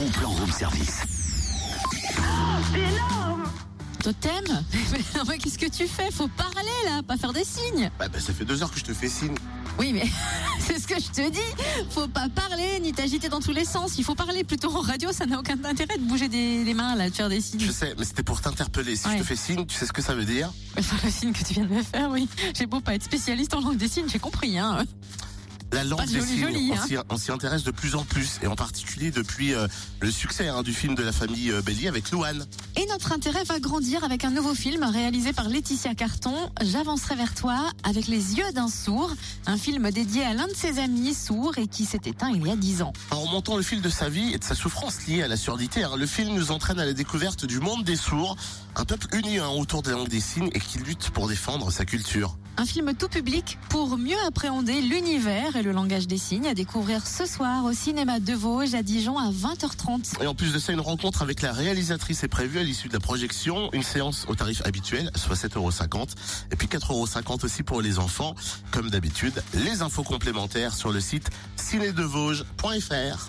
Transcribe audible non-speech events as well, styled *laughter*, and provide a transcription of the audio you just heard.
bon plan room service. C'est énorme Totem *laughs* Mais mais qu'est-ce que tu fais Faut parler là, pas faire des signes. Bah, bah, ça fait deux heures que je te fais signe. Oui, mais *laughs* c'est ce que je te dis. Faut pas parler ni t'agiter dans tous les sens. Il faut parler plutôt en radio. Ça n'a aucun intérêt de bouger des, les mains là, de faire des signes. Je sais, mais c'était pour t'interpeller. Si Ouais. je te fais signe, tu sais ce que ça veut dire? Enfin, le signe que tu viens de me faire, oui. J'ai beau pas être spécialiste en langue des signes, j'ai compris, hein. La langue Pas des joli, signes. joli, on hein. s'y- on s'y intéresse de plus en plus, et en particulier depuis euh, le succès hein, du film de la famille euh, Bélier avec Louane. Et notre intérêt va grandir avec un nouveau film réalisé par Laetitia Carton, J'avancerai vers toi avec les yeux d'un sourd, un film dédié à l'un de ses amis sourds et qui s'est éteint il y a dix ans. En remontant le fil de sa vie et de sa souffrance liée à la surdité, hein, le film nous entraîne à la découverte du monde des sourds, un peuple uni hein, autour des langues des signes et qui lutte pour défendre sa culture. Un film tout public pour mieux appréhender l'univers et le langage des signes à découvrir ce soir au cinéma de Vosges à Dijon à 20h30. Et en plus de ça, une rencontre avec la réalisatrice est prévue à l'issue de la projection. Une séance au tarif habituel, soit 7,50€. Et puis 4,50€ aussi pour les enfants. Comme d'habitude, les infos complémentaires sur le site cinédevosges.fr.